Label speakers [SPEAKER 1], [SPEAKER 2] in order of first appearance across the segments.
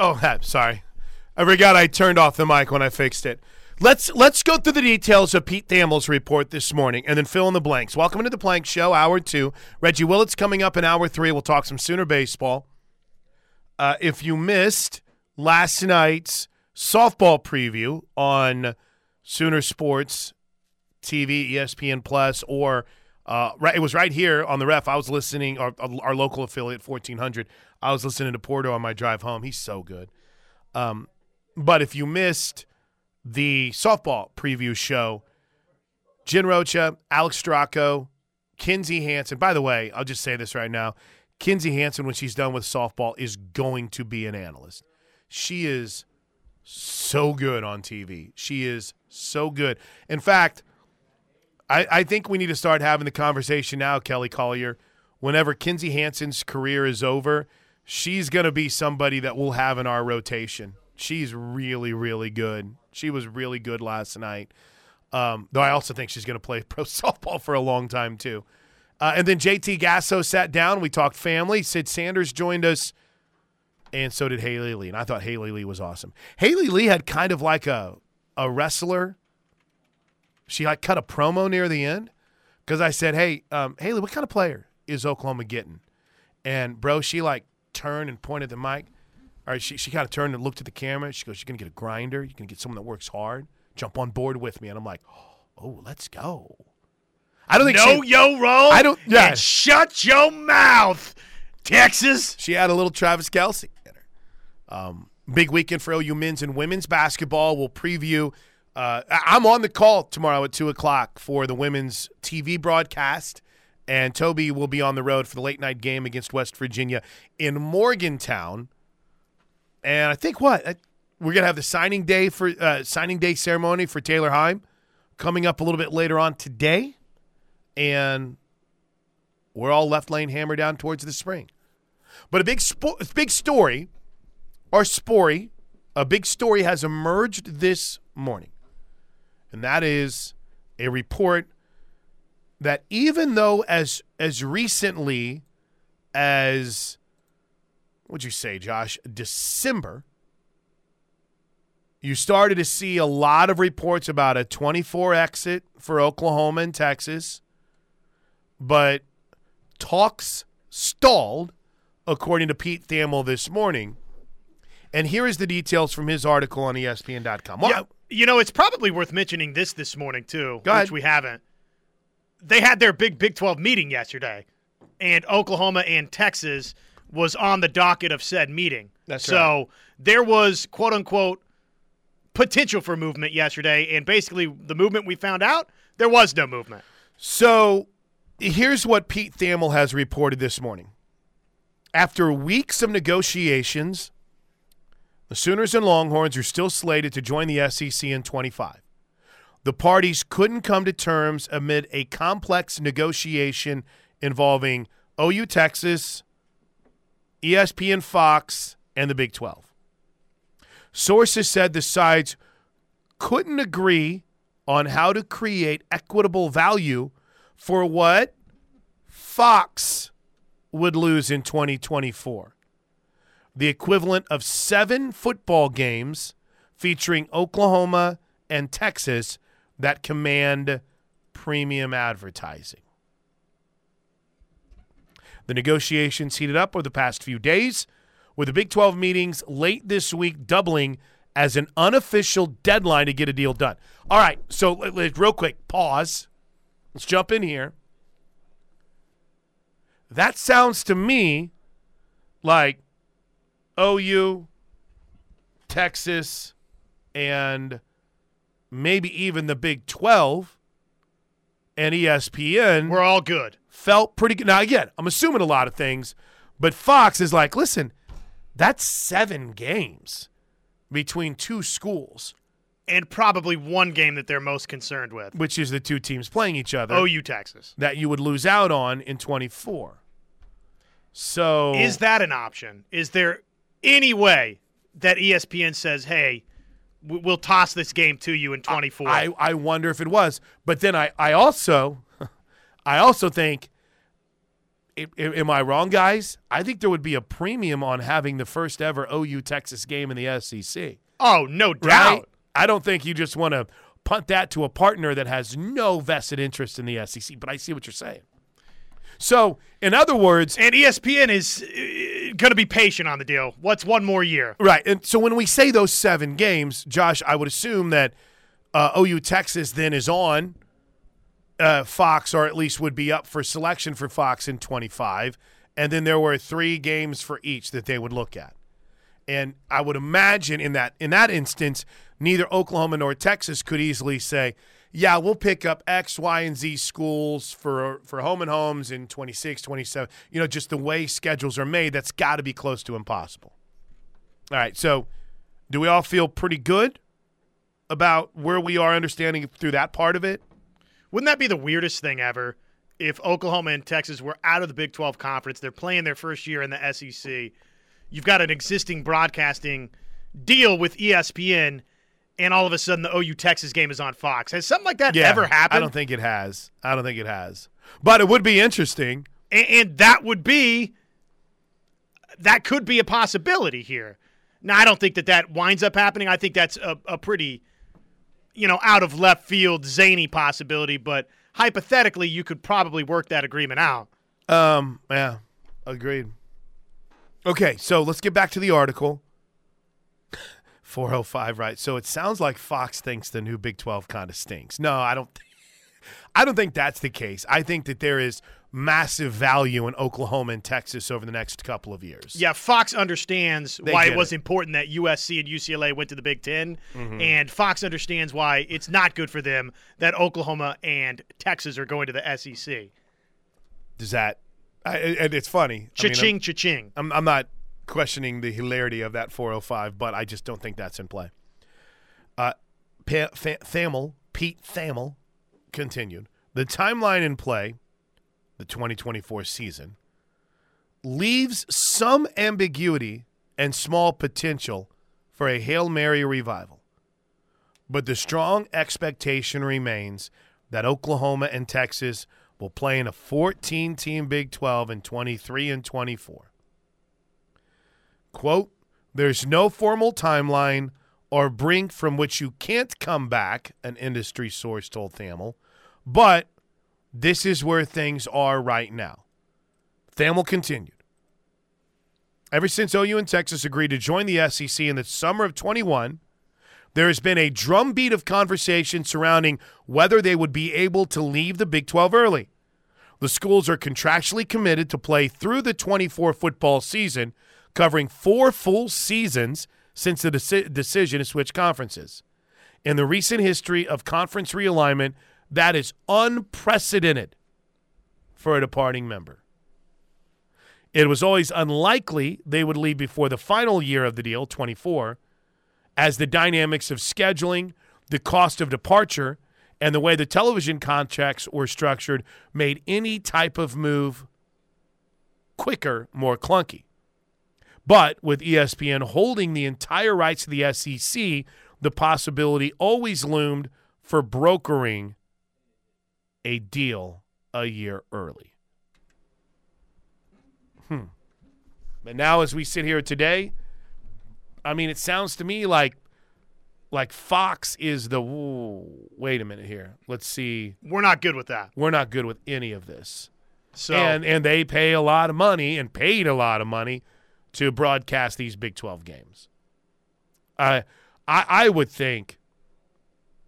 [SPEAKER 1] Oh, sorry. I forgot I turned off the mic when I fixed it. Let's let's go through the details of Pete Thamel's report this morning and then fill in the blanks. Welcome to the Plank Show, hour two. Reggie Willett's coming up in hour three. We'll talk some Sooner baseball. Uh, if you missed last night's softball preview on Sooner Sports TV, ESPN Plus, or uh, right, it was right here on the ref. I was listening, our, our local affiliate, 1400. I was listening to Porto on my drive home. He's so good. Um, but if you missed the softball preview show, Jen Rocha, Alex Stracco, Kinzie Hansen. By the way, I'll just say this right now. Kinzie Hansen, when she's done with softball, is going to be an analyst. She is so good on TV. She is so good. In fact, I, I think we need to start having the conversation now, Kelly Collier. Whenever Kinzie Hansen's career is over, she's going to be somebody that we'll have in our rotation. She's really, really good. She was really good last night. Um, though I also think she's going to play pro softball for a long time, too. Uh, and then JT Gasso sat down. We talked family. Sid Sanders joined us, and so did Haley Lee. And I thought Haley Lee was awesome. Haley Lee had kind of like a, a wrestler. She like cut a promo near the end because I said, "Hey, um, Haley, what kind of player is Oklahoma getting?" And bro, she like turned and pointed the mic. All right, she, she kind of turned and looked at the camera. She goes, You're going to get a grinder. You're to get someone that works hard. Jump on board with me. And I'm like, Oh, let's go. I don't think
[SPEAKER 2] no
[SPEAKER 1] she,
[SPEAKER 2] yo roll.
[SPEAKER 1] I don't. Yeah.
[SPEAKER 2] Shut your mouth, Texas.
[SPEAKER 1] She had a little Travis Kelce in her. Um, big weekend for OU men's and women's basketball. We'll preview. Uh, I'm on the call tomorrow at 2 o'clock for the women's TV broadcast and Toby will be on the road for the late night game against West Virginia in Morgantown. And I think what we're gonna have the signing day for uh, signing day ceremony for Taylor Heim coming up a little bit later on today, and we're all left lane hammer down towards the spring. But a big spo- big story, or spory, a big story has emerged this morning, and that is a report that even though as as recently as what'd you say, Josh, December, you started to see a lot of reports about a 24 exit for Oklahoma and Texas, but talks stalled, according to Pete Thamel this morning. And here is the details from his article on ESPN.com.
[SPEAKER 2] Yeah, you know, it's probably worth mentioning this this morning, too,
[SPEAKER 1] Go
[SPEAKER 2] which
[SPEAKER 1] ahead.
[SPEAKER 2] we haven't they had their big Big 12 meeting yesterday, and Oklahoma and Texas was on the docket of said meeting.
[SPEAKER 1] That's
[SPEAKER 2] so
[SPEAKER 1] right.
[SPEAKER 2] there was quote unquote potential for movement yesterday, and basically the movement we found out there was no movement.
[SPEAKER 1] So here's what Pete Thamel has reported this morning. After weeks of negotiations, the Sooners and Longhorns are still slated to join the SEC in 25. The parties couldn't come to terms amid a complex negotiation involving OU Texas, ESPN Fox, and the Big 12. Sources said the sides couldn't agree on how to create equitable value for what Fox would lose in 2024. The equivalent of seven football games featuring Oklahoma and Texas that command premium advertising. The negotiations heated up over the past few days, with the Big 12 meetings late this week doubling as an unofficial deadline to get a deal done. All right, so real quick, pause. Let's jump in here. That sounds to me like OU, Texas, and maybe even the Big 12 and ESPN
[SPEAKER 2] We're all good.
[SPEAKER 1] felt pretty good. Now, again, I'm assuming a lot of things, but Fox is like, listen, that's seven games between two schools,
[SPEAKER 2] And probably one game that they're most concerned with.
[SPEAKER 1] which is the two teams playing each other,
[SPEAKER 2] OU Texas.
[SPEAKER 1] that you would lose out on in 24. So
[SPEAKER 2] Is that an option? Is there any way that ESPN says, hey, we- we'll toss this game to you in 24?
[SPEAKER 1] I, I wonder if it was. But then I, I also I also think am I wrong, guys? I think there would be a premium on having the first ever OU Texas game in the SEC.
[SPEAKER 2] Oh, no doubt.
[SPEAKER 1] Right? I don't think you just want to punt that to a partner that has no vested interest in the SEC, but I see what you're saying. So, in other words,
[SPEAKER 2] And ESPN is going to be patient on the deal. What's one more year?
[SPEAKER 1] right. And so when we say those seven games, Josh, I would assume that uh, OU Texas then is on uh, Fox, or at least would be up for selection for Fox in 25. And then there were three games for each that they would look at. And I would imagine in that in that instance, neither Oklahoma nor Texas could easily say, "Yeah, we'll pick up X, Y, and Z schools for for home and homes in 26, 27." You know, just the way schedules are made, that's got to be close to impossible. All right, so do we all feel pretty good about where we are understanding through that part of it?
[SPEAKER 2] Wouldn't that be the weirdest thing ever? If Oklahoma and Texas were out of the Big 12 conference, they're playing their first year in the SEC. You've got an existing broadcasting deal with ESPN, and all of a sudden the OU Texas game is on Fox. Has something like that ever happened?
[SPEAKER 1] I don't think it has. I don't think it has. But it would be interesting.
[SPEAKER 2] and, and that would be that could be a possibility here. Now, I don't think that that winds up happening. I think that's a, a pretty, you know, out of left field zany possibility. But hypothetically, you could probably work that agreement out.
[SPEAKER 1] Um, yeah, agreed. Okay, so let's get back to the article. 405, right. So it sounds like Fox thinks the new Big 12 kind of stinks. No, I don't I don't think that's the case. I think that there is massive value in Oklahoma and Texas over the next couple of years.
[SPEAKER 2] Yeah, Fox understands
[SPEAKER 1] They
[SPEAKER 2] why it was
[SPEAKER 1] it.
[SPEAKER 2] important that USC and UCLA went to the Big 10
[SPEAKER 1] Mm-hmm.
[SPEAKER 2] and Fox understands why it's not good for them that Oklahoma and Texas are going to the SEC.
[SPEAKER 1] Does that I, and it's funny. I mean, I'm-
[SPEAKER 2] Cha-ching, cha-ching.
[SPEAKER 1] I'm, I'm not questioning the hilarity of that 405, but I just don't think that's in play. Uh, Thamel, Pete Thamel, continued. The timeline in play, the 2024 season, leaves some ambiguity and small potential for a Hail Mary revival. But the strong expectation remains that Oklahoma and Texas will play in a 14 team Big 12 in 23 and 24. Quote, there's no formal timeline or brink from which you can't come back, an industry source told Thamel, but this is where things are right now. Thamel continued. Ever since OU and Texas agreed to join the SEC in the summer of 21, there has been a drumbeat of conversation surrounding whether they would be able to leave the Big 12 early. The schools are contractually committed to play through the 24 football season, covering four full seasons since the deci- decision to switch conferences. In the recent history of conference realignment, that is unprecedented for a departing member. It was always unlikely they would leave before the final year of the deal, 24, as the dynamics of scheduling, the cost of departure, and the way the television contracts were structured made any type of move quicker more clunky. But with ESPN holding the entire rights to the SEC, the possibility always loomed for brokering a deal a year early. Hmm. But now, as we sit here today, I mean, it sounds to me like like Fox is the. Ooh, wait a minute here. Let's see.
[SPEAKER 2] We're not good with that.
[SPEAKER 1] We're not good with any of this,
[SPEAKER 2] So
[SPEAKER 1] and and they pay a lot of money and paid a lot of money to broadcast these Big Twelve games. I I I would think.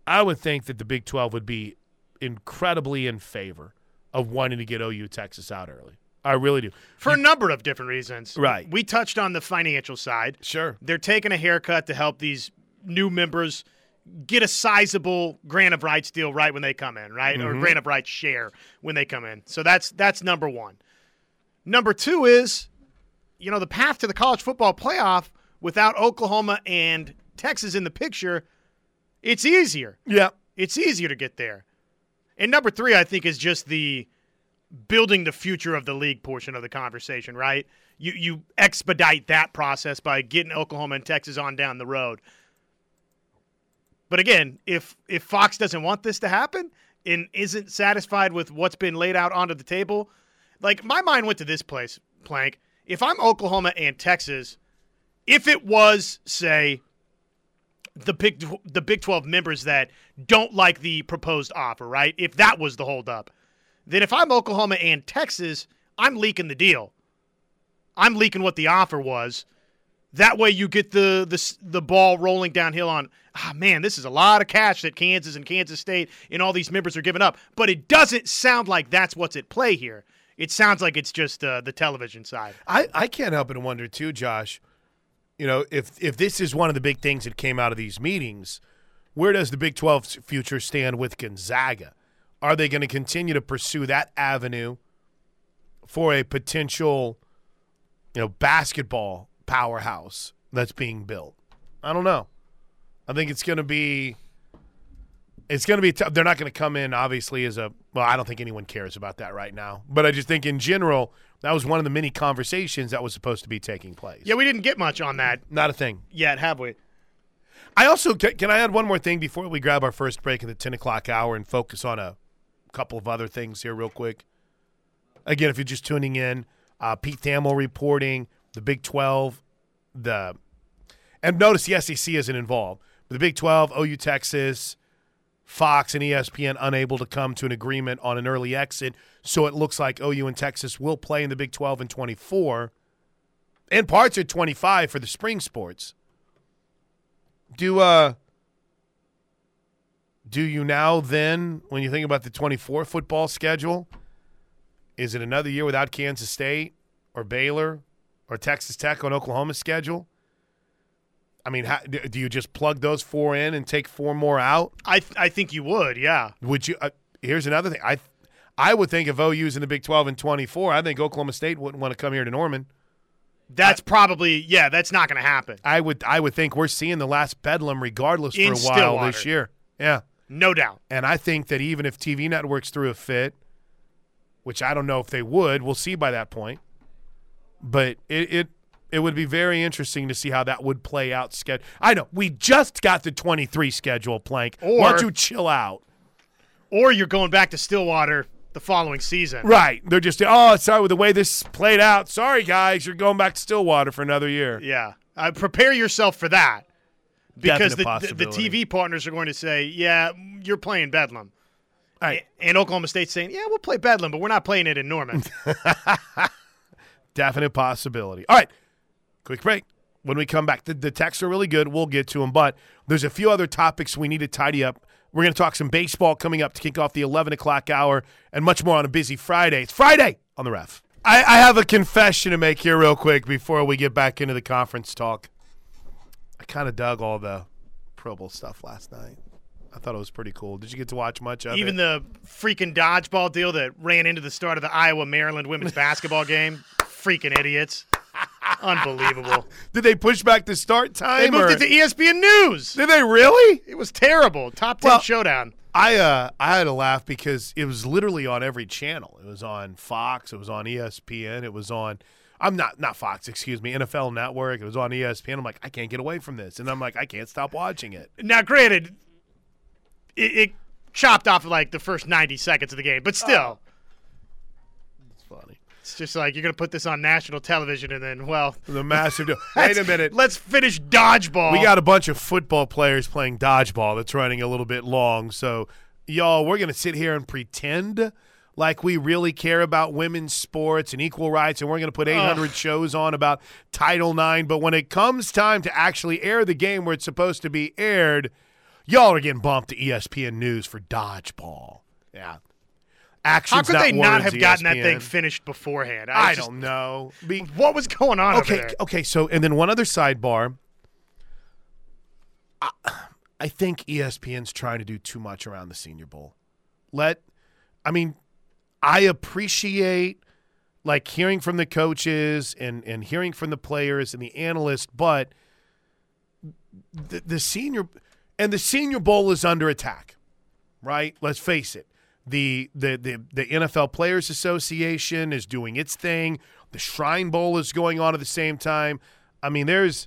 [SPEAKER 1] I would think that the Big Twelve would be incredibly in favor of wanting to get OU Texas out early. I really do.
[SPEAKER 2] for a number of different reasons.
[SPEAKER 1] Right.
[SPEAKER 2] We touched on the financial side.
[SPEAKER 1] Sure.
[SPEAKER 2] They're taking a haircut to help these new members get a sizable grant of rights deal right when they come in, right? Or mm-hmm. grant of rights share when they come in. So that's that's number 1. Number 2 is you know the path to the college football playoff without Oklahoma and Texas in the picture, it's easier.
[SPEAKER 1] Yeah.
[SPEAKER 2] It's easier to get there. And number three, I think, is just the building the future of the league portion of the conversation, right? You you expedite that process by getting Oklahoma and Texas on down the road. But again, if if Fox doesn't want this to happen and isn't satisfied with what's been laid out onto the table, Like my mind went to this place, Plank. If I'm Oklahoma and Texas, if it was say the big the Big 12 members that don't like the proposed offer, right? If that was the holdup, then if I'm Oklahoma and Texas, I'm leaking the deal. I'm leaking what the offer was. That way, you get the the the ball rolling downhill on. Ah, man, this is a lot of cash that Kansas and Kansas State and all these members are giving up. But it doesn't sound like that's what's at play here. It sounds like it's just uh, the television side.
[SPEAKER 1] I, I can't help but wonder too, Josh. You know, if if this is one of the big things that came out of these meetings, where does the Big 12's future stand with Gonzaga? Are they going to continue to pursue that avenue for a potential, you know, basketball powerhouse that's being built? I don't know. I think it's going to be it's going to be tough. They're not going to come in obviously as a well. I don't think anyone cares about that right now. But I just think in general that was one of the many conversations that was supposed to be taking place.
[SPEAKER 2] Yeah, we didn't get much on that
[SPEAKER 1] not a thing
[SPEAKER 2] yet, have we?
[SPEAKER 1] I also can, can I add one more thing before we grab our first break at the ten o'clock hour and focus on a couple of other things here real quick. Again, if you're just tuning in, uh, Pete Thamel reporting the Big Twelve, the and notice the SEC isn't involved. But the Big Twelve, OU Texas, Fox and ESPN unable to come to an agreement on an early exit. So it looks like OU and Texas will play in the Big 12 in 24 and parts of 25 for the spring sports. Do uh do you now then when you think about the 24 football schedule is it another year without Kansas State or Baylor or Texas Tech on Oklahoma's schedule? I mean, how, do you just plug those four in and take four more out?
[SPEAKER 2] I th- I think you would, yeah.
[SPEAKER 1] Would you? Uh, here's another thing. I I would think if OU's in the Big 12 and 24, I think Oklahoma State wouldn't want to come here to Norman.
[SPEAKER 2] That's I, probably yeah. That's not going to happen.
[SPEAKER 1] I would I would think we're seeing the last bedlam regardless
[SPEAKER 2] in
[SPEAKER 1] for a while this year. Yeah,
[SPEAKER 2] no doubt.
[SPEAKER 1] And I think that even if TV networks threw a fit, which I don't know if they would, we'll see by that point. But it, it it would be very interesting to see how that would play out. Schedule. I know we just got the 23 schedule plank.
[SPEAKER 2] Or,
[SPEAKER 1] Why don't you chill out?
[SPEAKER 2] Or you're going back to Stillwater the following season.
[SPEAKER 1] Right. They're just oh sorry with the way this played out. Sorry guys, you're going back to Stillwater for another year.
[SPEAKER 2] Yeah. Uh, prepare yourself for that because the, the, the TV partners are going to say, "Yeah, you're playing Bedlam."
[SPEAKER 1] Right.
[SPEAKER 2] And Oklahoma State's saying, "Yeah, we'll play Bedlam, but we're not playing it in Norman."
[SPEAKER 1] Definite possibility. All right. Quick break. When we come back, the, the texts are really good. We'll get to them, but there's a few other topics we need to tidy up. We're going to talk some baseball coming up to kick off the 11 o'clock hour and much more on a busy Friday. It's Friday on the ref. I, I have a confession to make here, real quick, before we get back into the conference talk. I kind of dug all the Pro Bowl stuff last night. I thought it was pretty cool. Did you get to watch much of
[SPEAKER 2] Even
[SPEAKER 1] it?
[SPEAKER 2] the freaking dodgeball deal that ran into the start of the Iowa Maryland women's basketball game? Freaking idiots. Unbelievable.
[SPEAKER 1] Did they push back the start time?
[SPEAKER 2] They moved
[SPEAKER 1] or-
[SPEAKER 2] it to ESPN News.
[SPEAKER 1] Did they really?
[SPEAKER 2] It was terrible. Top 10
[SPEAKER 1] Well-
[SPEAKER 2] showdown.
[SPEAKER 1] I uh I had to laugh because it was literally on every channel. It was on Fox, it was on ESPN, it was on I'm not not Fox, excuse me, NFL Network. It was on ESPN. I'm like, I can't get away from this, and I'm like, I can't stop watching it.
[SPEAKER 2] Now, granted, it, it chopped off like the first 90 seconds of the game, but still.
[SPEAKER 1] Funny.
[SPEAKER 2] It's just like you're going to put this on national television and then, well,
[SPEAKER 1] The massive. Wait a minute.
[SPEAKER 2] let's finish dodgeball.
[SPEAKER 1] We got a bunch of football players playing dodgeball that's running a little bit long. So, y'all, we're going to sit here and pretend like we really care about women's sports and equal rights, and we're going to put 800 shows on about Title IX. But when it comes time to actually air the game where it's supposed to be aired, y'all are getting bumped to ESPN News for dodgeball. Yeah. Action's
[SPEAKER 2] How could they not have gotten that thing finished beforehand?
[SPEAKER 1] I
[SPEAKER 2] just-
[SPEAKER 1] don't know. Be-
[SPEAKER 2] What was going on over
[SPEAKER 1] okay,
[SPEAKER 2] there?
[SPEAKER 1] okay. So, and then one other sidebar. I, I think ESPN's trying to do too much around the Senior Bowl. Let, I mean, I appreciate like hearing from the coaches and and hearing from the players and the analysts, but the, the senior and the Senior Bowl is under attack, right? Let's face it. The, the the the NFL Players Association is doing its thing. The Shrine Bowl is going on at the same time. I mean, there's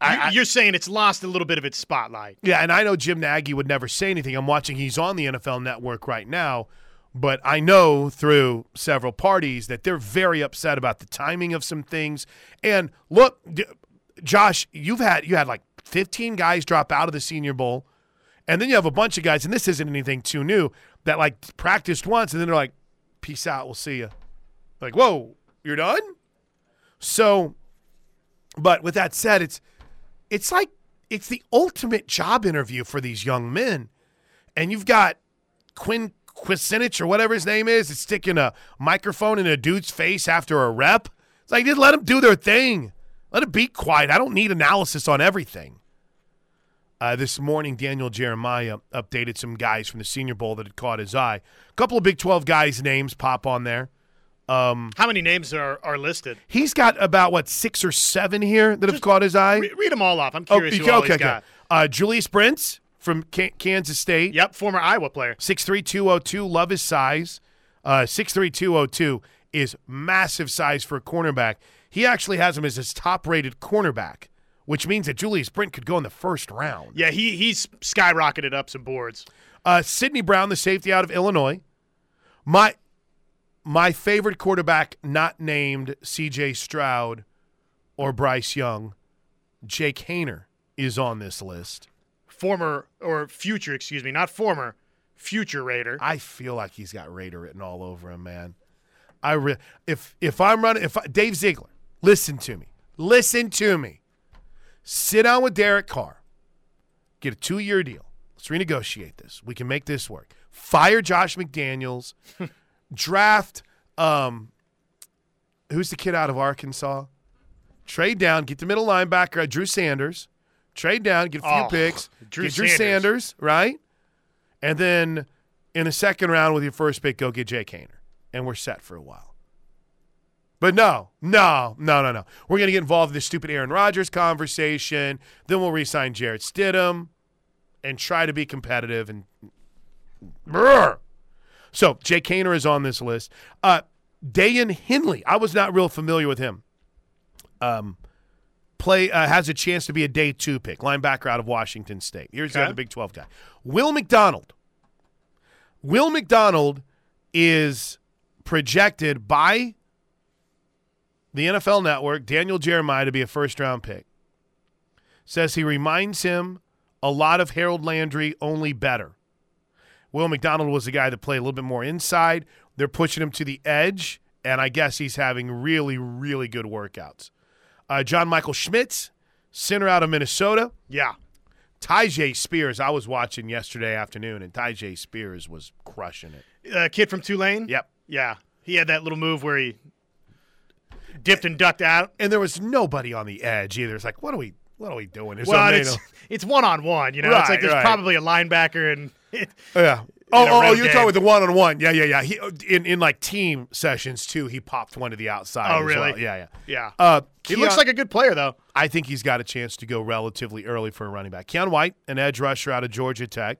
[SPEAKER 1] I-
[SPEAKER 2] You-
[SPEAKER 1] I-
[SPEAKER 2] you're saying it's lost a little bit of its spotlight.
[SPEAKER 1] yeah, and I know Jim Nagy would never say anything. I'm watching; he's on the NFL Network right now. But I know through several parties that they're very upset about the timing of some things. And look, d- Josh, you've had you had like 15 guys drop out of the Senior Bowl, and then you have a bunch of guys, and this isn't anything too new that like practiced once, and then they're like, "Peace out, we'll see you." Like, whoa, you're done. So, but with that said, it's it's like it's the ultimate job interview for these young men, and you've got Quint Kessenich or whatever his name is, is sticking a microphone in a dude's face after a rep. It's like just let them do their thing. Let it be quiet. I don't need analysis on everything. Uh, this morning, Daniel Jeremiah updated some guys from the Senior Bowl that had caught his eye. A couple of Big 12 guys' names pop on there. Um,
[SPEAKER 2] How many names are, are listed?
[SPEAKER 1] he's got about, what, six or seven here that have caught his eye?
[SPEAKER 2] Re- read them all off. I'm
[SPEAKER 1] Oh,
[SPEAKER 2] curious who
[SPEAKER 1] okay,
[SPEAKER 2] all
[SPEAKER 1] okay,
[SPEAKER 2] he's
[SPEAKER 1] okay.
[SPEAKER 2] got.
[SPEAKER 1] Uh, Julius Brents from Ka- Kansas State.
[SPEAKER 2] Yep, former Iowa player.
[SPEAKER 1] 6'3", Love his size. Uh, 6'3", is massive size for a cornerback. He actually has him as his top-rated cornerback, which means that Julius Brent could go in the first round.
[SPEAKER 2] Yeah, he he's skyrocketed up some boards.
[SPEAKER 1] Uh, Sidney Brown, the safety out of Illinois. My my favorite quarterback, not named C.J. Stroud or Bryce Young, Jake Haener is on this list.
[SPEAKER 2] Former or future, excuse me, not former, future Raider.
[SPEAKER 1] I feel like he's got Raider written all over him, man. I re- if if I'm running, if I, Dave Ziegler, listen to me, listen to me. Sit down with Derek Carr, get a two year deal. Let's renegotiate this. We can make this work. Fire Josh McDaniels, draft. Um, who's the kid out of Arkansas? Trade down, get the middle linebacker, uh, Drew Sanders. Trade down, get a few
[SPEAKER 2] Oh,
[SPEAKER 1] picks,
[SPEAKER 2] Drew
[SPEAKER 1] get Drew
[SPEAKER 2] Sanders.
[SPEAKER 1] Sanders, right? And then in the second round with your first pick, go get Jake Haener. And we're set for a while. But no, no, no, no, no. We're going to get involved in this stupid Aaron Rodgers conversation. Then we'll re sign Jarrett Stidham and try to be competitive. And Brr. So Jay Haener is on this list. Uh, Daiyan Henley, I was not real familiar with him. Um, play uh, has a chance to be a day two pick, linebacker out of Washington State. Here's the other Big 12 guy. Will McDonald. Will McDonald is projected by the NFL Network, Daniel Jeremiah, to be a first round pick. Says he reminds him a lot of Harold Landry, only better. Will McDonald was the guy that played a little bit more inside. They're pushing him to the edge, and I guess he's having really, really good workouts. Uh, John Michael Schmitz, center out of Minnesota.
[SPEAKER 2] Yeah.
[SPEAKER 1] Tyjae Spears, I was watching yesterday afternoon, and Tyjae Spears was crushing it.
[SPEAKER 2] Uh, kid from Tulane?
[SPEAKER 1] Yep.
[SPEAKER 2] Yeah. He had that little move where he dipped and ducked out.
[SPEAKER 1] And there was nobody on the edge either. It's like, what are we, what are we doing? There's
[SPEAKER 2] Well, it's it's one on one, you know.
[SPEAKER 1] Right,
[SPEAKER 2] it's like there's
[SPEAKER 1] right.
[SPEAKER 2] probably a linebacker and
[SPEAKER 1] Yeah. Oh, oh, oh, you're talking with the one on one. Yeah, yeah, yeah. He in in like team sessions too. He popped one to the outside.
[SPEAKER 2] Oh, really?
[SPEAKER 1] well. Yeah, yeah.
[SPEAKER 2] yeah.
[SPEAKER 1] Uh,
[SPEAKER 2] he looks like a good player though.
[SPEAKER 1] I think he's got a chance to go relatively early for a running back. Keion White, an edge rusher out of Georgia Tech,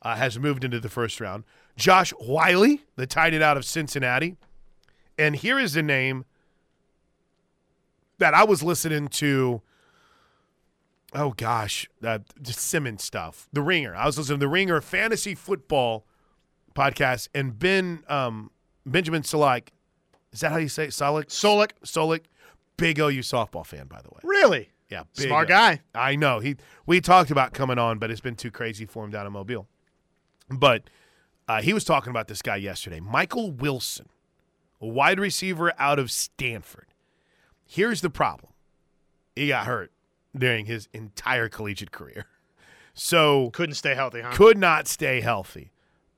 [SPEAKER 1] uh, has moved into the first round. Josh Whyle, the tight end out of Cincinnati, and here is the name that I was listening to. Oh gosh, uh, Simmons stuff. The Ringer. I was listening to the Ringer fantasy football podcast, and Ben um, Benjamin Solak. Is that how you say it? Solak?
[SPEAKER 2] Solik,
[SPEAKER 1] Solik, big OU softball fan, by the way.
[SPEAKER 2] really
[SPEAKER 1] Yeah, big
[SPEAKER 2] smart
[SPEAKER 1] O-
[SPEAKER 2] guy.
[SPEAKER 1] I know he. We talked about coming on, but it's been too crazy for him down in Mobile. But uh, he was talking about this guy yesterday, Michael Wilson, a wide receiver out of Stanford. Here's the problem: he got hurt during his entire collegiate career, so
[SPEAKER 2] Couldn't stay healthy, huh?
[SPEAKER 1] could not stay healthy.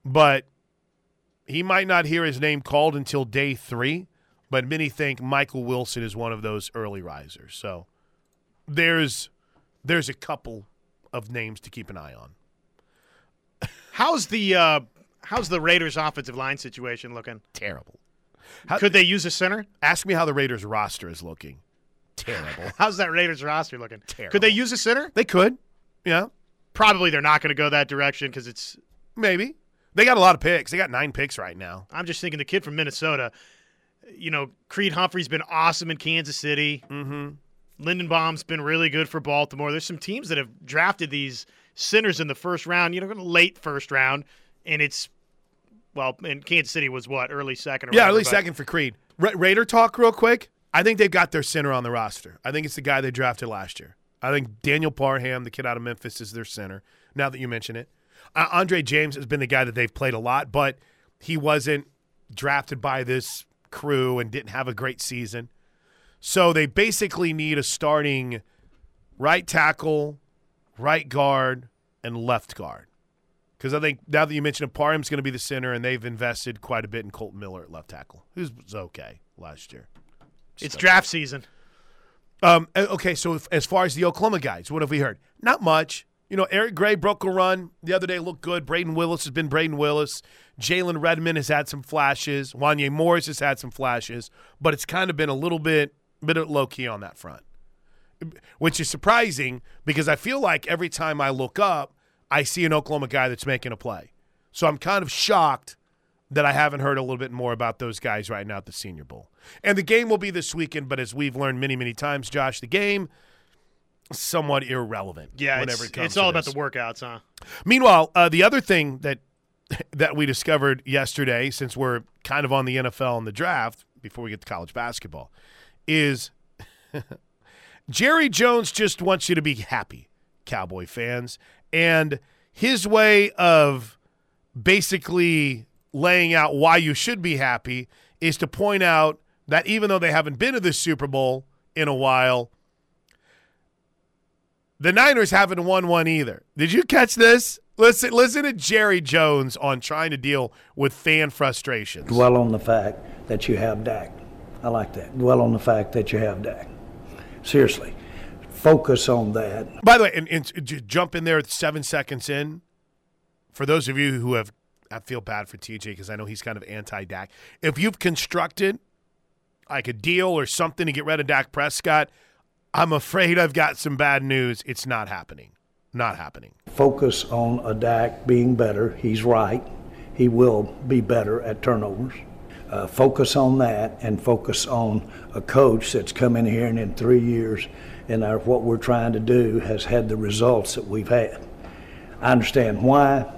[SPEAKER 1] But he might not hear his name called until day three. But many think Michael Wilson is one of those early risers. So there's there's a couple of names to keep an eye on.
[SPEAKER 2] How's the uh, how's the Raiders' offensive line situation looking?
[SPEAKER 1] Terrible. How-
[SPEAKER 2] Could they use a center?
[SPEAKER 1] Ask me how the Raiders roster is looking. Terrible.
[SPEAKER 2] How's that Raiders roster looking?
[SPEAKER 1] Terrible.
[SPEAKER 2] Could they use a center?
[SPEAKER 1] they could. Yeah,
[SPEAKER 2] Probably they're not going to go that direction because it's.
[SPEAKER 1] maybe. They got a lot of picks. They got nine picks right now.
[SPEAKER 2] I'm just thinking the kid from Minnesota. You know, Creed Humphrey's been awesome in Kansas City.
[SPEAKER 1] Mm-hmm.
[SPEAKER 2] Linderbaum's been really good for Baltimore. There's some teams that have drafted these centers in the first round, you know, late first round, and it's Well, and Kansas City was what early second. Or
[SPEAKER 1] Yeah,
[SPEAKER 2] whatever,
[SPEAKER 1] early second for Creed. Ra- Raider talk real quick. I think they've got their center on the roster. I think it's the guy they drafted last year. I think Daniel Parham, the kid out of Memphis, is their center. Now that you mention it, uh, Andre James has been the guy that they've played a lot, but he wasn't drafted by this crew and didn't have a great season. So they basically need a starting right tackle, right guard, and left guard. Because I think now that you mentioned it, Parham's going to be the center, and they've invested quite a bit in Kolton Miller at left tackle, who was okay last year.
[SPEAKER 2] It's draft season.
[SPEAKER 1] Um, uh, okay, so if, as far as the Oklahoma guys, what have we heard? Not much. You know, Eric Gray broke a run the other day, looked good. Brayden Willis has been Brayden Willis. Jalen Redmond has had some flashes. Wanye Morris has had some flashes, but it's kind of been a little bit, bit of low key on that front, which is surprising because I feel like every time I look up, I see an Oklahoma guy that's making a play. So I'm kind of shocked that I haven't heard a little bit more about those guys right now at the Senior Bowl. And the game will be this weekend, but as we've learned many, many times, Josh, the game somewhat irrelevant.
[SPEAKER 2] Yeah,
[SPEAKER 1] whenever
[SPEAKER 2] it's,
[SPEAKER 1] it comes
[SPEAKER 2] it's all about
[SPEAKER 1] this.
[SPEAKER 2] the workouts, huh?
[SPEAKER 1] Meanwhile, uh, the other thing that that we discovered yesterday, since we're kind of on the NFL and the draft before we get to college basketball, is Jerry Jones just wants you to be happy, Cowboy fans, and his way of basically laying out why you should be happy is to point out that even though they haven't been to the Super Bowl in a while, the Niners haven't won one either. Did you catch this? Listen, listen to Jerry Jones on trying to deal with fan frustrations.
[SPEAKER 3] dwell on the fact that you have Dak. I like that. Dwell on the fact that you have Dak. Seriously, focus on that.
[SPEAKER 1] By the way, and, and jump in there seven seconds in. For those of you who have, I feel bad for TJ because I know he's kind of anti-Dak. If you've constructed like a deal or something to get rid of Dak Prescott, I'm afraid I've got some bad news. It's not happening. Not happening.
[SPEAKER 3] Focus on a Dak being better. He's right. He will be better at turnovers. Uh, focus on that and focus on a coach that's come in here and in three years and our, what we're trying to do has had the results that we've had. I understand why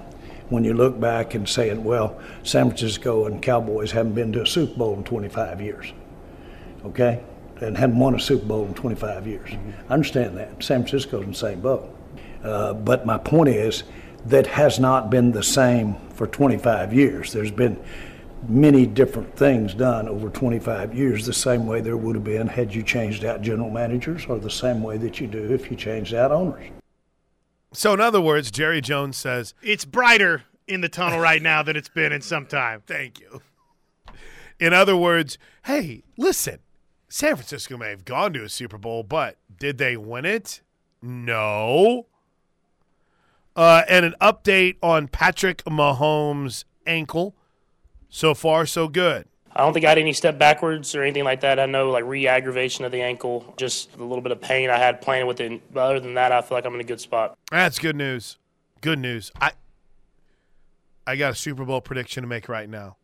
[SPEAKER 3] when you look back and saying, well, San Francisco and Cowboys haven't been to a Super Bowl in 25 years okay, and hadn't won a Super Bowl in 25 years. I understand that. San Francisco's in the same boat. Uh, but my point is that has not been the same for 25 years. There's been many different things done over 25 years, the same way there would have been had you changed out general managers, or the same way that you do if you changed out owners.
[SPEAKER 1] So, in other words, Jerry Jones says,
[SPEAKER 2] It's brighter in the tunnel right now than it's been in some time.
[SPEAKER 1] Thank you. In other words, hey, listen, San Francisco may have gone to a Super Bowl, but did they win it? No. Uh, and an update on Patrick Mahomes' ankle. So far, so good.
[SPEAKER 4] I don't think I had any step backwards or anything like that. I know like re-aggravation of the ankle, just a little bit of pain I had playing with it. But other than that, I feel like I'm in a good spot.
[SPEAKER 1] That's good news. Good news. I I got a Super Bowl prediction to make right now.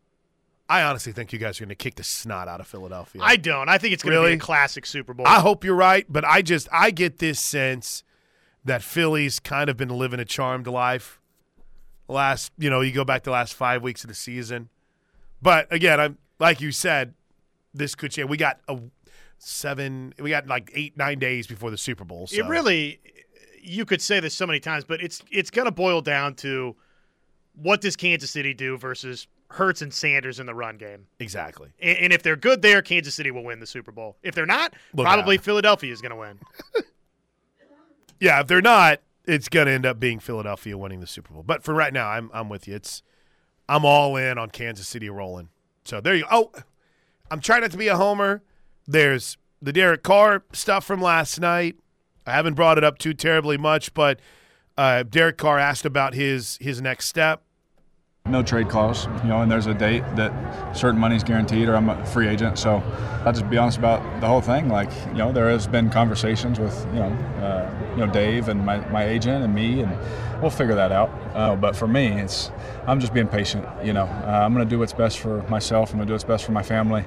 [SPEAKER 1] I honestly think you guys are going to kick the snot out of Philadelphia.
[SPEAKER 2] I don't. I think it's going to
[SPEAKER 1] Really?
[SPEAKER 2] be a classic Super Bowl.
[SPEAKER 1] I hope you're right, but I just I get this sense that Philly's kind of been living a charmed life. Last, you know, you go back to the last five weeks of the season, but again, I'm like you said, this could change. We got a seven, we got like eight, nine days before the Super Bowl. So.
[SPEAKER 2] It really, you could say this so many times, but it's it's going to boil down to what does Kansas City do versus Hurts and Sanders in the run game.
[SPEAKER 1] exactly.
[SPEAKER 2] And, and if they're good there, Kansas City will win the Super Bowl. If they're not,
[SPEAKER 1] Look
[SPEAKER 2] probably
[SPEAKER 1] out.
[SPEAKER 2] Philadelphia is going to win.
[SPEAKER 1] Yeah, if they're not, it's going to end up being Philadelphia winning the Super Bowl. But for right now, I'm I'm with you. It's I'm all in on Kansas City rolling. So there you go. Oh, I'm trying not to be a homer. There's the Derek Carr stuff from last night. I haven't brought it up too terribly much, but uh, Derek Carr asked about his his next step.
[SPEAKER 5] no trade clause, you know, and there's a date that certain money's guaranteed, or I'm a free agent. So I'll just be honest about the whole thing. Like, you know, there has been conversations with, you know, uh, you know, Dave and my, my agent and me, and we'll figure that out. Uh, but for me, it's I'm just being patient. You know, uh, I'm going to do what's best for myself. I'm going to do what's best for my family.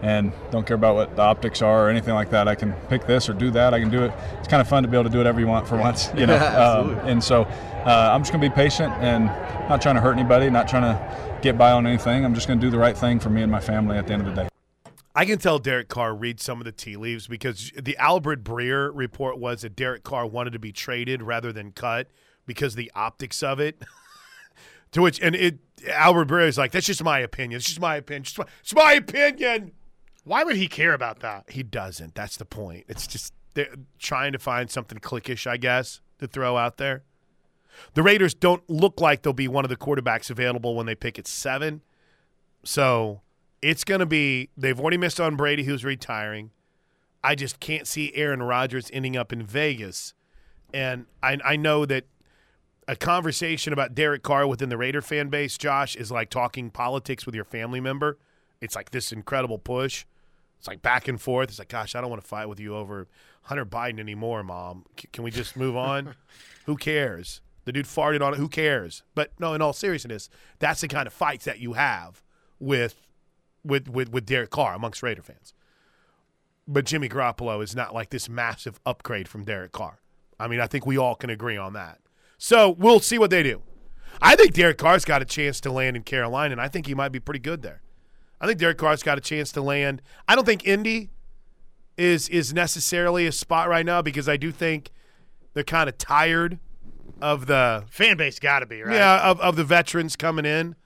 [SPEAKER 5] and don't care about what the optics are or anything like that. I can pick this or do that. I can do it. It's kind of fun to be able to do whatever you want for once, you know. um, and so uh, I'm just going to be patient and not trying to hurt anybody, not trying to get by on anything. I'm just going to do the right thing for me and my family at the end of the day.
[SPEAKER 1] I can tell Derek Carr reads some of the tea leaves because the Albert Breer report was that Derek Carr wanted to be traded rather than cut because the optics of it. to which, and it, Albert Breer is like, that's just my opinion. It's just my opinion. It's my, it's my opinion.
[SPEAKER 2] Why would he care about that?
[SPEAKER 1] He doesn't. That's the point. It's just they're trying to find something cliquish, I guess, to throw out there. The Raiders don't look like they'll be one of the quarterbacks available when they pick at seven. So it's going to be, they've already missed on Brady, who's retiring. I just can't see Aaron Rodgers ending up in Vegas. And I, I know that a conversation about Derek Carr within the Raider fan base, Josh, is like talking politics with your family member. It's like this incredible push. It's like back and forth. It's like, gosh, I don't want to fight with you over Hunter Biden anymore, Mom. C- can we just move on? Who cares? The dude farted on it. Who cares? But no, in all seriousness, that's the kind of fights that you have with with with with Derek Carr amongst Raider fans. But Jimmy Garoppolo is not like this massive upgrade from Derek Carr. I mean, I think we all can agree on that. So we'll see what they do. I think Derek Carr's got a chance to land in Carolina, and I think he might be pretty good there. I think Derek Carr's got a chance to land. I don't think Indy is is necessarily a spot right now because I do think they're kind of tired of the
[SPEAKER 2] Fan base got to be right.
[SPEAKER 1] yeah of, of the veterans coming in.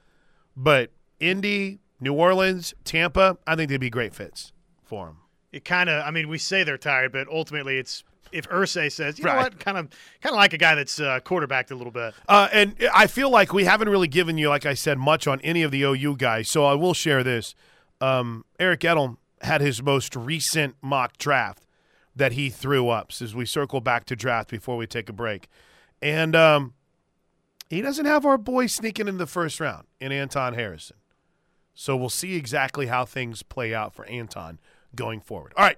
[SPEAKER 1] But Indy, New Orleans, Tampa, I think they'd be great fits for him.
[SPEAKER 2] It kind of. I mean, we say they're tired, but ultimately, it's if Irsay says, you know
[SPEAKER 1] Right.
[SPEAKER 2] what, kind of, kind of like a guy that's uh, quarterbacked a little bit.
[SPEAKER 1] Uh, and I feel like we haven't really given you, like I said, much on any of the OU guys. So I will share this. Um, Eric Edholm had his most recent mock draft that he threw up. So as we circle back to draft before we take a break, and um, he doesn't have our boy sneaking in the first round in Anton Harrison. So we'll see exactly how things play out for Anton going forward. All right.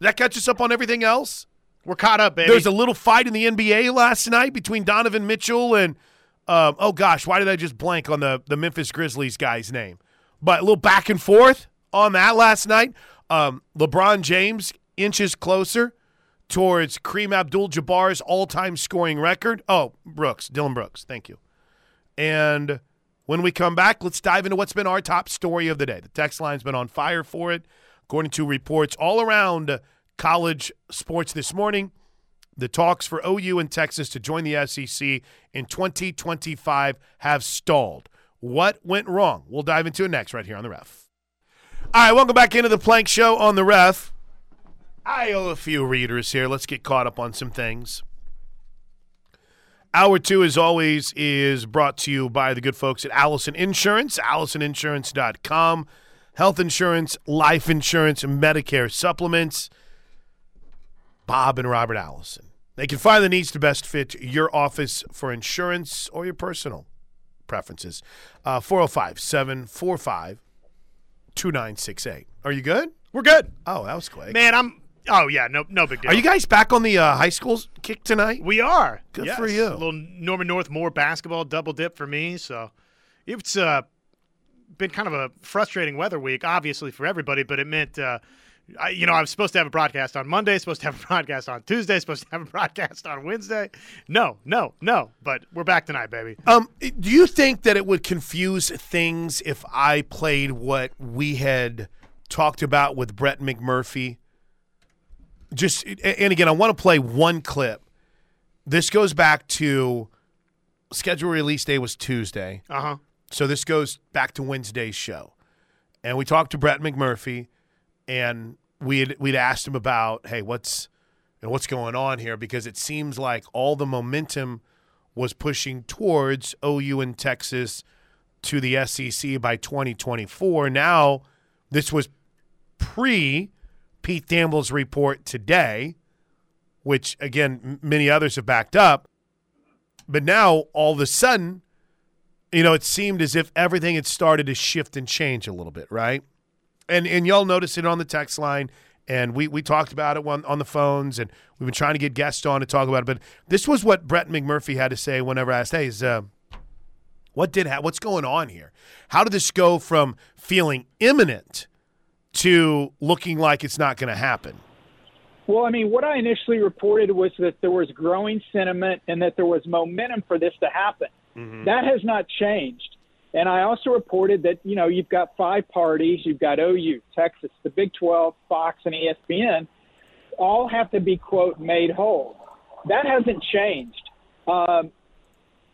[SPEAKER 1] That catch us up on everything else?
[SPEAKER 2] We're caught up, baby.
[SPEAKER 1] There's a little fight in the NBA last night between Donovan Mitchell and um, oh gosh, why did I just blank on the the Memphis Grizzlies guy's name? But a little back and forth on that last night. Um, LeBron James inches closer towards Kareem Abdul-Jabbar's all-time scoring record. Oh, Brooks, Dillon Brooks, thank you. And when we come back, let's dive into what's been our top story of the day. The text line's been on fire for it, according to reports all around college sports this morning. The talks for OU and Texas to join the SEC in 2025 have stalled. What went wrong? We'll dive into it next, right here on the ref. All right, welcome back into the Plank Show on the ref. I owe a few readers here. Let's get caught up on some things. Hour two, as always, is brought to you by the good folks at Allison Insurance, allisoninsurance.com. Health insurance, life insurance, and Medicare supplements. Bob and Robert Allison. They can find the needs to best fit your office for insurance or your personal preferences. Uh, 405 745 2968. Are you good?
[SPEAKER 2] We're good,
[SPEAKER 1] Oh, that was quick.
[SPEAKER 2] man. I'm. Oh yeah, no, no big deal.
[SPEAKER 1] Are you guys back on the uh, high school kick tonight?
[SPEAKER 2] We are.
[SPEAKER 1] Good
[SPEAKER 2] Yes.
[SPEAKER 1] for you.
[SPEAKER 2] A little Norman North more basketball double dip for me. So it's uh, been kind of a frustrating weather week, obviously for everybody. But it meant, uh, I, you know, I was supposed to have a broadcast on Monday, supposed to have a broadcast on Tuesday, supposed to have a broadcast on Wednesday. No, no, no. But we're back tonight, baby.
[SPEAKER 1] Um, do you think that it would confuse things if I played what we had talked about with Brett McMurphy? Just and again, I want to play one clip. This goes back to schedule release day was Tuesday,
[SPEAKER 2] Uh huh.
[SPEAKER 1] so this goes back to Wednesday's show, and we talked to Brett McMurphy, and we had we'd asked him about hey what's you know, what's going on here because it seems like all the momentum was pushing towards OU and Texas to the SEC by 2024. Now, this was pre Pete Thamel's report today, which again many others have backed up. But now all of a sudden, you know, it seemed as if everything had started to shift and change a little bit, right? And and y'all noticed it on the text line, and we we talked about it on, on the phones, and we've been trying to get guests on to talk about it. But this was what Brett McMurphy had to say whenever I asked, "Hey, is, uh, what did ha- what's going on here? How did this go from feeling imminent to looking like it's not going to happen?
[SPEAKER 6] Well, I mean, what I initially reported was that there was growing sentiment and that there was momentum for this to happen. Mm-hmm. That has not changed. And I also reported that, you know, you've got five parties. You've got OU, Texas, the Big 12, Fox, and ESPN. All have to be, quote, made whole. That hasn't changed. Um,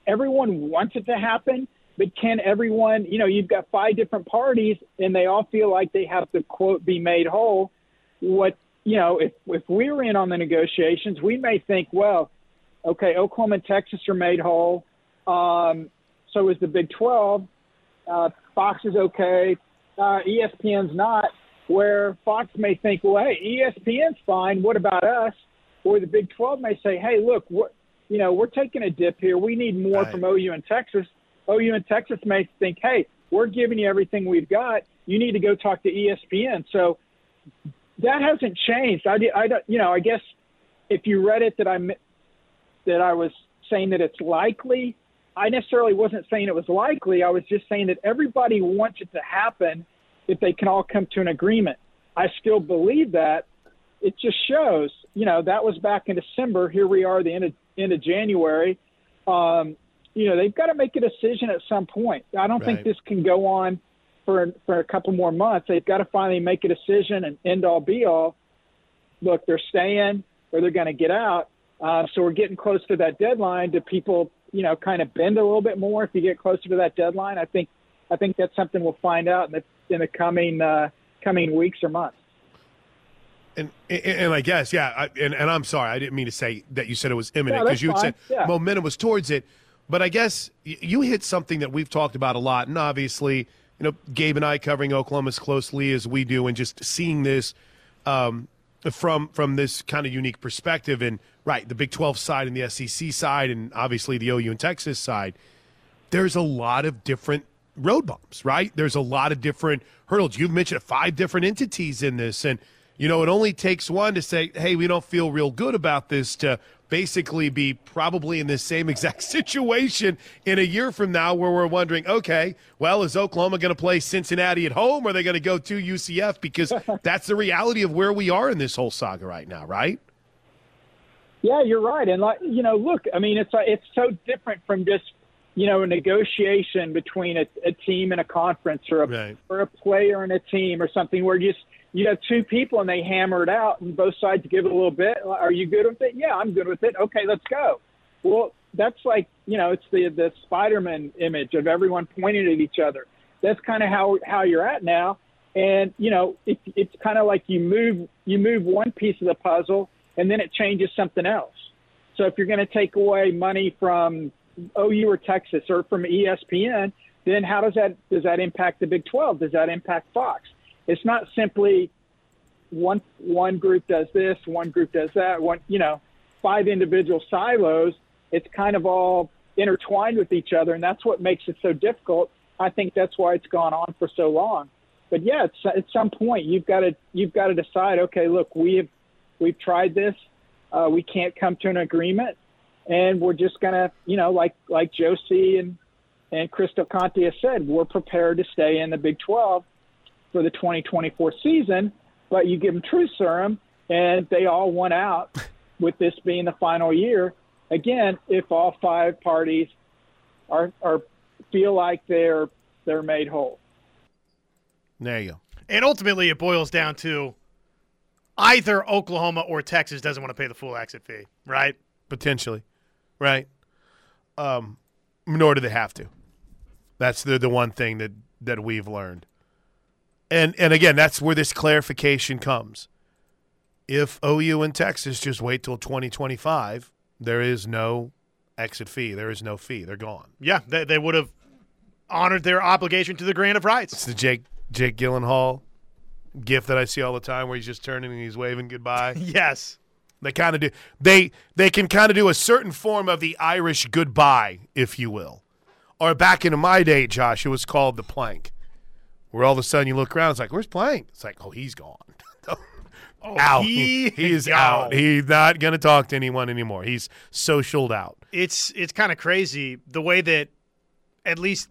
[SPEAKER 6] everyone wants it to happen, but can everyone, you know, you've got five different parties and they all feel like they have to, quote, be made whole. What, you know, if, if we were in on the negotiations, we may think, well, okay, Oklahoma and Texas are made whole. Um, so is the Big 12. Uh, Fox is okay. Uh, ESPN's not. Where Fox may think, well, hey, ESPN's fine. What about us? Or the Big 12 may say, hey, look, what, you know, we're taking a dip here. We need more right. from OU and Texas. OU and Texas may think, hey, we're giving you everything we've got. You need to go talk to ESPN. So that hasn't changed. I, I don't, you know, I guess if you read it that I that I was saying that it's likely I necessarily wasn't saying it was likely. I was just saying that everybody wants it to happen if they can all come to an agreement. I still believe that. It just shows, you know, that was back in December. Here we are, the end of, end of January. Um, you know, they've got to make a decision at some point. I don't right. think this can go on for for a couple more months. They've got to finally make a decision and end all be all. Look, they're staying or they're going to get out. Uh, so we're getting close to that deadline. Do people you know, kind of bend a little bit more if you get closer to that deadline. I think I think that's something we'll find out in the in the coming uh, coming weeks or months.
[SPEAKER 1] And, and I guess yeah, I, and and I'm sorry, I didn't mean to say that you said it was imminent because you said yeah. momentum was towards it, but I guess you hit something that we've talked about a lot, and obviously, you know, Gabe and I covering Oklahoma as closely as we do, and just seeing this um, from from this kind of unique perspective, and right, the Big 12 side and the SEC side, and obviously the OU and Texas side, there's a lot of different road bumps, right? There's a lot of different hurdles. You've mentioned five different entities in this, and you know it only takes one to say, "Hey, we don't feel real good about this," to basically be probably in the same exact situation in a year from now where we're wondering, okay, well, is Oklahoma going to play Cincinnati at home or are they going to go to UCF? Because that's the reality of where we are in this whole saga right now, right?
[SPEAKER 6] Yeah, you're right. And like you know, look, I mean, it's uh, it's so different from just you know a negotiation between a, a team and a conference or a right. or a player and a team or something where just you have two people and they hammer it out and both sides give it a little bit. Are you good with it? Yeah, I'm good with it. Okay, let's go. Well, that's like you know, it's the the Spider-Man image of everyone pointing at each other. That's kind of how how you're at now. And you know, it, it's kind of like you move you move one piece of the puzzle and then it changes something else. So if you're going to take away money from oh, OU or Texas or from ESPN, then how does that does that impact the Big 12? Does that impact Fox? It's not simply one one group does this, one group does that, one you know, five individual silos. It's kind of all intertwined with each other, and that's what makes it so difficult. I think that's why it's gone on for so long. But yeah, at some point you've got to you've got to decide. Okay, look, we have We've tried this. Uh, we can't come to an agreement, and we're just gonna, you know, like like Joe C and and Chris Del Conte has said, we're prepared to stay in the Big 12 for the 2024 season. But you give them truth serum, and they all won out with this being the final year. Again, if all five parties are are feel like they're they're made whole.
[SPEAKER 1] There you go.
[SPEAKER 2] And ultimately, it boils down to either Oklahoma or Texas doesn't want to pay the full exit fee, right?
[SPEAKER 1] Potentially, right? Um, nor do they have to. That's the the one thing that that we've learned. And and again, that's where this clarification comes. If OU and Texas just wait till 2025, there is no exit fee. There is no fee. They're gone.
[SPEAKER 2] Yeah, they, they would have honored their obligation to the grant of rights.
[SPEAKER 1] It's the Jake Jake Gyllenhaal gif that I see all the time where he's just turning and he's waving goodbye.
[SPEAKER 2] yes.
[SPEAKER 1] They kind of do. They they can kind of do a certain form of the Irish goodbye, if you will. Or back in my day, Josh, it was called the plank, where all of a sudden you look around, it's like, "Where's plank?" It's like, "Oh, he's gone."
[SPEAKER 2] oh, out. He,
[SPEAKER 1] he is out. He's not going to talk to anyone anymore. He's socialed out.
[SPEAKER 2] It's it's kind of crazy the way that, at least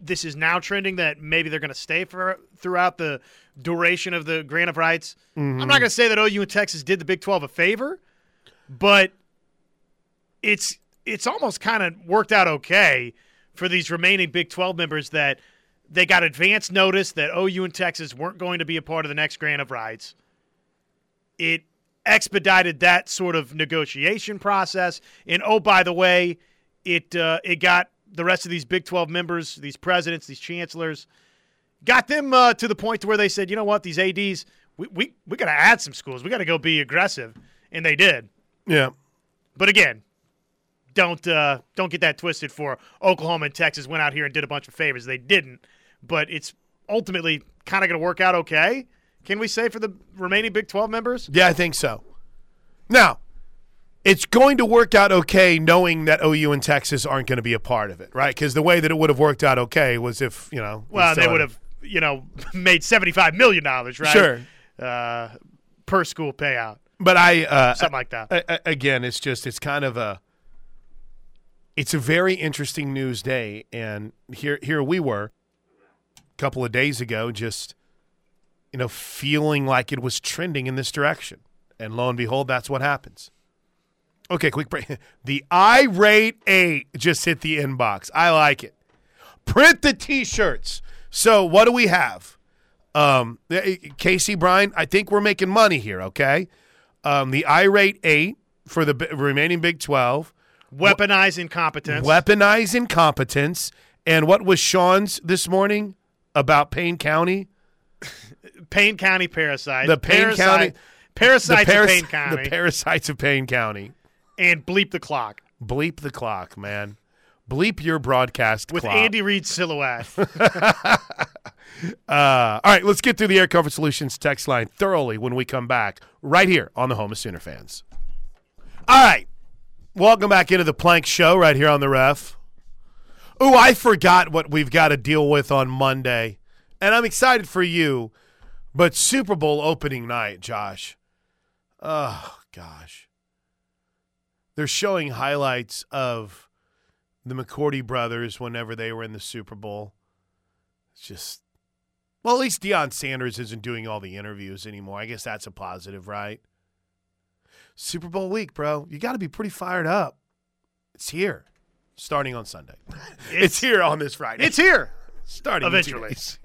[SPEAKER 2] this is now trending that maybe they're going to stay for throughout the duration of the grant of rights. Mm-hmm. I'm not going to say that OU and Texas did the Big 12 a favor, but it's it's almost kind of worked out okay for these remaining Big 12 members that they got advance notice that OU and Texas weren't going to be a part of the next grant of rights. It expedited that sort of negotiation process, and oh by the way, it uh, it got the rest of these Big 12 members, these presidents, these chancellors, got them uh, to the point to where they said, you know what, these ads, we we, we got to add some schools, we got to go be aggressive, and they did.
[SPEAKER 1] Yeah.
[SPEAKER 2] But again, don't uh, don't get that twisted. For Oklahoma and Texas went out here and did a bunch of favors. They didn't, but it's ultimately kind of going to work out okay. Can we say for the remaining Big 12 members?
[SPEAKER 1] Yeah, I think so. Now, it's going to work out okay knowing that OU and Texas aren't going to be a part of it, right? Because the way that it would have worked out okay was if, you know.
[SPEAKER 2] Well, they would have, you know, made $75 million, right?
[SPEAKER 1] Sure.
[SPEAKER 2] Uh, per school payout,
[SPEAKER 1] But I. Uh,
[SPEAKER 2] something like that.
[SPEAKER 1] again, it's just, it's kind of a. It's a very interesting news day. And here, here we were couple of days ago, just, you know, feeling like it was trending in this direction. And lo and behold, that's what happens. Okay, quick break. The irate eight just hit the inbox. I like it. Print the t-shirts. So what do we have? Um, eh, Casey Bryan, I think we're making money here. Okay, um, the irate eight for the b- remaining Big Twelve,
[SPEAKER 2] Weaponize incompetence.
[SPEAKER 1] weaponize incompetence, and what was Sean's this morning about Payne County?
[SPEAKER 2] Payne County parasites.
[SPEAKER 1] The Payne
[SPEAKER 2] Parasite-
[SPEAKER 1] County-
[SPEAKER 2] Parasites
[SPEAKER 1] the, paras-
[SPEAKER 2] of Payne County.
[SPEAKER 1] the parasites of Payne County.
[SPEAKER 2] and bleep the clock
[SPEAKER 1] Bleep the clock, man. Bleep your broadcast
[SPEAKER 2] with
[SPEAKER 1] clock.
[SPEAKER 2] Andy Reid's silhouette.
[SPEAKER 1] Uh, all right, let's get through the Air Comfort Solutions text line thoroughly when we come back, right here on the Home of Sooner fans. All right, welcome back into the Plank Show right here on the Ref. Ooh, I forgot what we've got to deal with on Monday, and I'm excited for you. But Super Bowl opening night, Josh. Oh gosh, they're showing highlights of the McCourty brothers whenever they were in the Super Bowl. It's just well, at least Deion Sanders isn't doing all the interviews anymore. I guess that's a positive, right? Super Bowl week, bro. You got to be pretty fired up. It's here, starting on Sunday. It's, here on this Friday.
[SPEAKER 2] it's here.
[SPEAKER 1] starting
[SPEAKER 2] eventually.
[SPEAKER 1] It's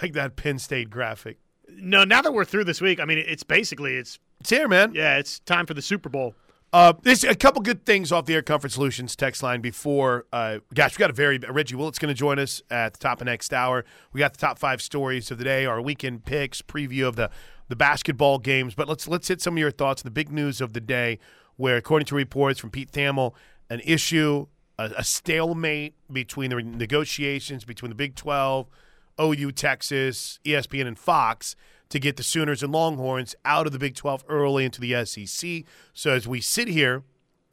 [SPEAKER 1] like that Penn State graphic.
[SPEAKER 2] No, now that we're through this week, I mean, it's basically it's
[SPEAKER 1] It's here, man.
[SPEAKER 2] yeah, it's time for the Super Bowl.
[SPEAKER 1] Uh, there's a couple good things off the Air Comfort Solutions text line before. Uh, gosh, we got a very Reggie Willits going to join us at the top of next hour. We got the top five stories of the day, our weekend picks, preview of the the basketball games. But let's let's hit some of your thoughts. The big news of the day, where according to reports from Pete Thamel, an issue, a, a stalemate between the negotiations between the Big Twelve, OU, Texas, ESPN, and Fox to get the Sooners and Longhorns out of the Big 12 early into the SEC. So as we sit here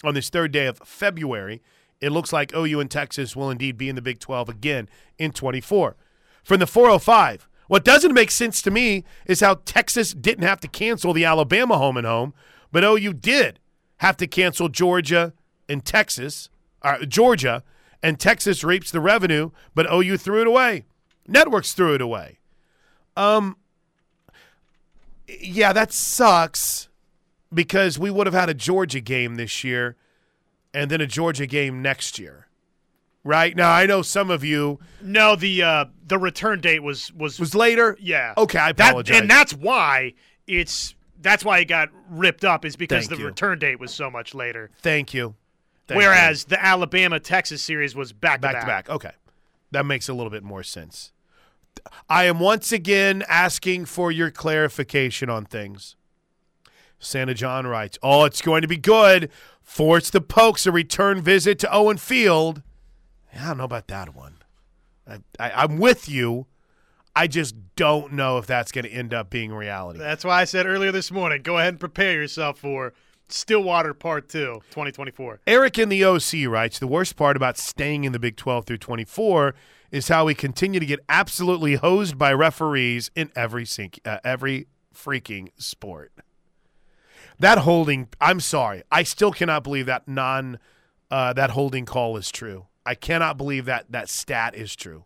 [SPEAKER 1] on this third day of February, it looks like OU and Texas will indeed be in the Big 12 again in 24. From the 405, what doesn't make sense to me is how Texas didn't have to cancel the Alabama home and home, but OU did have to cancel Georgia and Texas, uh, Georgia, and Texas reaps the revenue, but OU threw it away. Networks threw it away. Um, yeah, that sucks because we would have had a Georgia game this year and then a Georgia game next year. Right? Now, I know some of you
[SPEAKER 2] No, the uh, the return date was was
[SPEAKER 1] was later.
[SPEAKER 2] yeah.
[SPEAKER 1] Okay, I
[SPEAKER 2] That-
[SPEAKER 1] apologize.
[SPEAKER 2] and that's why it's that's why it got ripped up is because
[SPEAKER 1] Thank
[SPEAKER 2] the
[SPEAKER 1] you.
[SPEAKER 2] return date was so much later.
[SPEAKER 1] Thank you. Thank
[SPEAKER 2] Whereas the Alabama Texas series was back,
[SPEAKER 1] back to back. Okay. That makes a little bit more sense. I am once again asking for your clarification on things. Santa John writes, Oh, it's going to be good. Force the Pokes a return visit to Owen Field. I don't know about that one. I, I, I'm with you. I just don't know if that's going to end up being reality.
[SPEAKER 2] That's why I said earlier this morning, go ahead and prepare yourself for Stillwater Part 2, 2024.
[SPEAKER 1] Eric in the OC writes, The worst part about staying in the Big 12 through 24 is how we continue to get absolutely hosed by referees in every sink, uh, every freaking sport. That holding, I'm sorry, I still cannot believe that non, uh, that holding call is true. I cannot believe that that stat is true.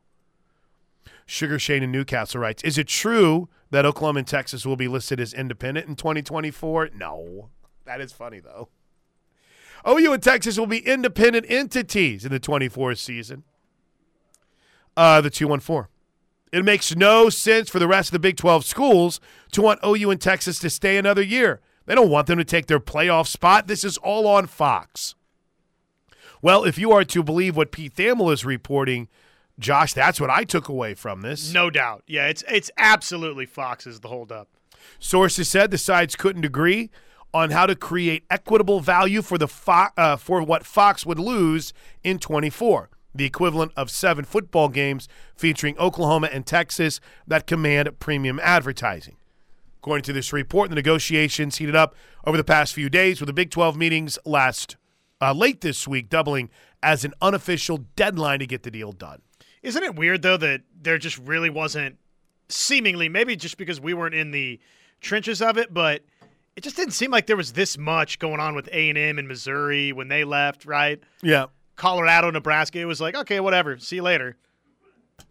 [SPEAKER 1] Sugar Shane in Newcastle writes Is it true that Oklahoma and Texas will be listed as independent in 2024? No. That is funny, though. OU and Texas will be independent entities in the 24th season. Uh, the 214. It makes no sense for the rest of the Big 12 schools to want OU and Texas to stay another year. They don't want them to take their playoff spot. This is all on Fox. Well, if you are to believe what Pete Thamel is reporting, Josh, that's what I took away from this.
[SPEAKER 2] No doubt. Yeah, it's it's absolutely Fox's the holdup.
[SPEAKER 1] Sources said the sides couldn't agree on how to create equitable value for the Fo- uh, for what Fox would lose in 24, the equivalent of seven football games featuring Oklahoma and Texas that command premium advertising. According to this report, the negotiations heated up over the past few days, with the Big 12 meetings last uh, late this week doubling as an unofficial deadline to get the deal done.
[SPEAKER 2] Isn't it weird though that there just really wasn't seemingly maybe just because we weren't in the trenches of it, but it just didn't seem like there was this much going on with A and M and Missouri when they left, right?
[SPEAKER 1] Yeah,
[SPEAKER 2] Colorado, Nebraska. It was like okay, whatever. See you later.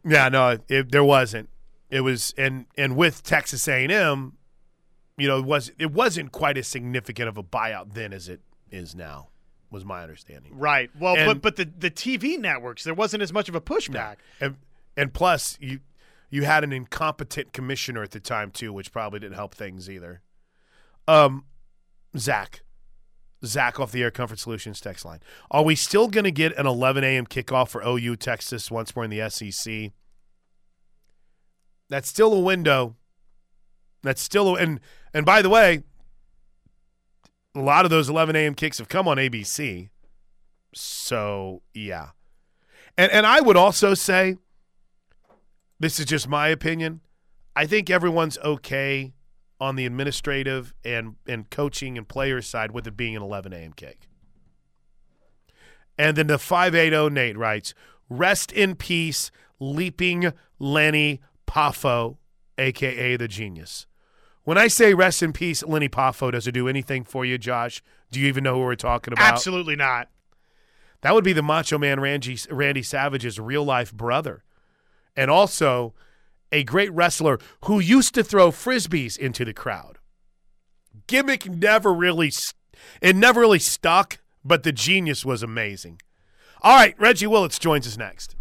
[SPEAKER 1] Yeah, no, it, there wasn't. It was and and with Texas A and M, you know, it was it wasn't quite as significant of a buyout then as it is now. Was my understanding.
[SPEAKER 2] Right. Well,
[SPEAKER 1] And-
[SPEAKER 2] but but the the TV networks there wasn't as much of a pushback.
[SPEAKER 1] And and plus you you had an incompetent commissioner at the time too, which probably didn't help things either. Um, Zach, Zach off the Air Comfort Solutions text line. Are we still going to get an 11 a.m. kickoff for OU Texas once we're in the SEC? That's still a window. That's still a, and and by the way, a lot of those 11 a.m. kicks have come on ABC. So yeah, and and I would also say, this is just my opinion. I think everyone's okay on the administrative and and coaching and players side with it being an 11 a.m. kick. And then the 580 Nate writes, "Rest in peace, leaping Lanny Poffo, aka the genius." When I say rest in peace, Lanny Poffo, does it do anything for you, Josh? Do you even know who we're talking about?
[SPEAKER 2] Absolutely not.
[SPEAKER 1] That would be the Macho Man Randy, Randy Savage's real life brother. And also a great wrestler who used to throw frisbees into the crowd. Gimmick never really it never really stuck, but the genius was amazing. All right, Reggie Willits joins us next.